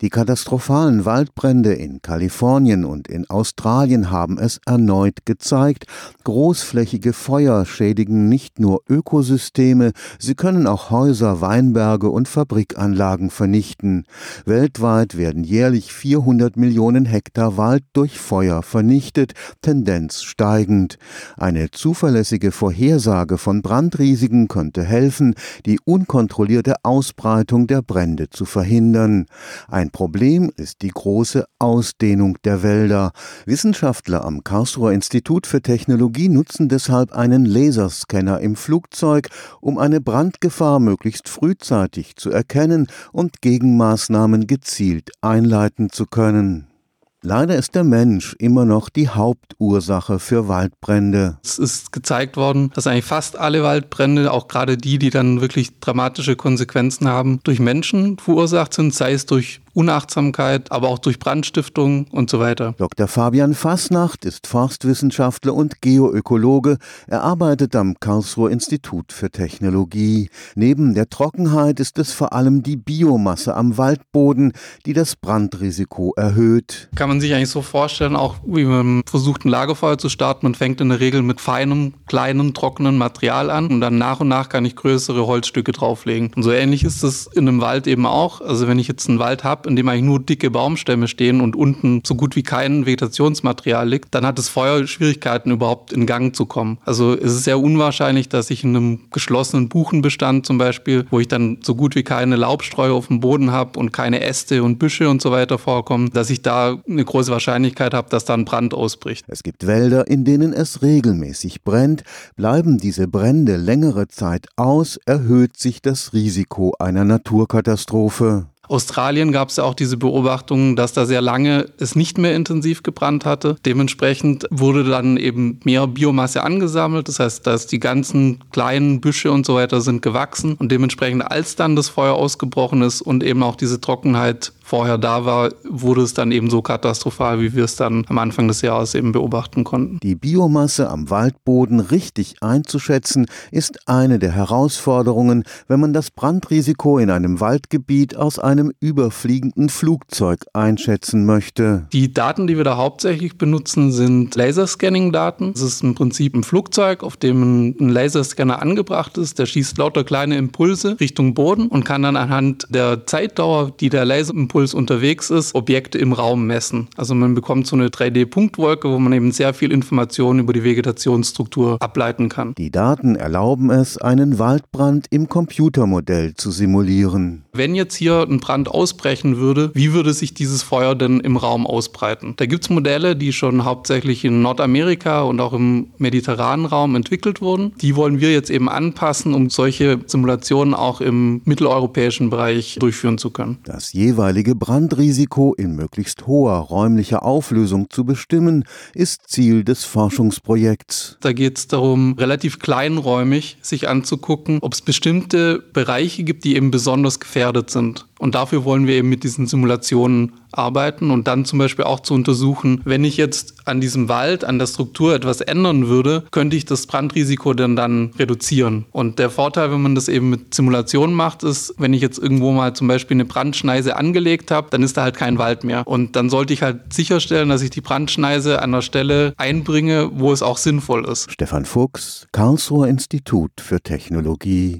Die katastrophalen Waldbrände in Kalifornien und in Australien haben es erneut gezeigt. Großflächige Feuer schädigen nicht nur Ökosysteme, sie können auch Häuser, Weinberge und Fabrikanlagen vernichten. Weltweit werden jährlich 400 Millionen Hektar Wald durch Feuer vernichtet, Tendenz steigend. Eine zuverlässige Vorhersage von Brandrisiken könnte helfen, die unkontrollierte Ausbreitung der Brände zu verhindern. Ein ein Problem ist die große Ausdehnung der Wälder. Wissenschaftler am Karlsruher Institut für Technologie nutzen deshalb einen Laserscanner im Flugzeug, um eine Brandgefahr möglichst frühzeitig zu erkennen und Gegenmaßnahmen gezielt einleiten zu können. Leider ist der Mensch immer noch die Hauptursache für Waldbrände. Es ist gezeigt worden, dass eigentlich fast alle Waldbrände, auch gerade die, die dann wirklich dramatische Konsequenzen haben, durch Menschen verursacht sind, sei es durch Unachtsamkeit, aber auch durch Brandstiftung und so weiter. Dr. Fabian Fasnacht ist Forstwissenschaftler und Geoökologe. Er arbeitet am Karlsruher Institut für Technologie. Neben der Trockenheit ist es vor allem die Biomasse am Waldboden, die das Brandrisiko erhöht. Kann man sich eigentlich so vorstellen, auch wie man versucht, ein Lagerfeuer zu starten. Man fängt in der Regel mit feinem, kleinen, trockenen Material an und dann nach und nach kann ich größere Holzstücke drauflegen. Und so ähnlich ist es in einem Wald eben auch. Also wenn ich jetzt einen Wald habe, in dem eigentlich nur dicke Baumstämme stehen und unten so gut wie kein Vegetationsmaterial liegt, dann hat das Feuer Schwierigkeiten überhaupt in Gang zu kommen. Also es ist sehr unwahrscheinlich, dass ich in einem geschlossenen Buchenbestand zum Beispiel, wo ich dann so gut wie keine Laubstreu auf dem Boden habe und keine Äste und Büsche und so weiter vorkommen, dass ich da eine große Wahrscheinlichkeit habe, dass da ein Brand ausbricht. Es gibt Wälder, in denen es regelmäßig brennt. Bleiben diese Brände längere Zeit aus, erhöht sich das Risiko einer Naturkatastrophe. Australien gab es ja auch diese Beobachtung, dass da sehr lange es nicht mehr intensiv gebrannt hatte. Dementsprechend wurde dann eben mehr Biomasse angesammelt. Das heißt, dass die ganzen kleinen Büsche und so weiter sind gewachsen und dementsprechend, als dann das Feuer ausgebrochen ist und eben auch diese Trockenheit vorher da war, wurde es dann eben so katastrophal, wie wir es dann am Anfang des Jahres eben beobachten konnten. Die Biomasse am Waldboden richtig einzuschätzen, ist eine der Herausforderungen, wenn man das Brandrisiko in einem Waldgebiet aus einem überfliegenden Flugzeug einschätzen möchte. Die Daten, die wir da hauptsächlich benutzen, sind Laserscanning-Daten. Das ist im Prinzip ein Flugzeug, auf dem ein Laserscanner angebracht ist. Der schießt lauter kleine Impulse Richtung Boden und kann dann anhand der Zeitdauer, die der Laserimpuls Impuls unterwegs ist, Objekte im Raum messen. Also man bekommt so eine 3D-Punktwolke, wo man eben sehr viel Informationen über die Vegetationsstruktur ableiten kann. Die Daten erlauben es, einen Waldbrand im Computermodell zu simulieren. Wenn jetzt hier ein Brand ausbrechen würde, wie würde sich dieses Feuer denn im Raum ausbreiten? Da gibt es Modelle, die schon hauptsächlich in Nordamerika und auch im mediterranen Raum entwickelt wurden. Die wollen wir jetzt eben anpassen, um solche Simulationen auch im mitteleuropäischen Bereich durchführen zu können. Das jeweilige jeweilige Brandrisiko in möglichst hoher räumlicher Auflösung zu bestimmen, ist Ziel des Forschungsprojekts. Da geht es darum, relativ kleinräumig sich anzugucken, ob es bestimmte Bereiche gibt, die eben besonders gefährdet sind. Und dafür wollen wir eben mit diesen Simulationen arbeiten und dann zum Beispiel auch zu untersuchen, wenn ich jetzt an diesem Wald, an der Struktur etwas ändern würde, könnte ich das Brandrisiko dann, dann reduzieren. Und der Vorteil, wenn man das eben mit Simulationen macht, ist, wenn ich jetzt irgendwo mal zum Beispiel eine Brandschneise angelegt habe, dann ist da halt kein Wald mehr. Und dann sollte ich halt sicherstellen, dass ich die Brandschneise an der Stelle einbringe, wo es auch sinnvoll ist. Stefan Fuchs, Karlsruher Institut für Technologie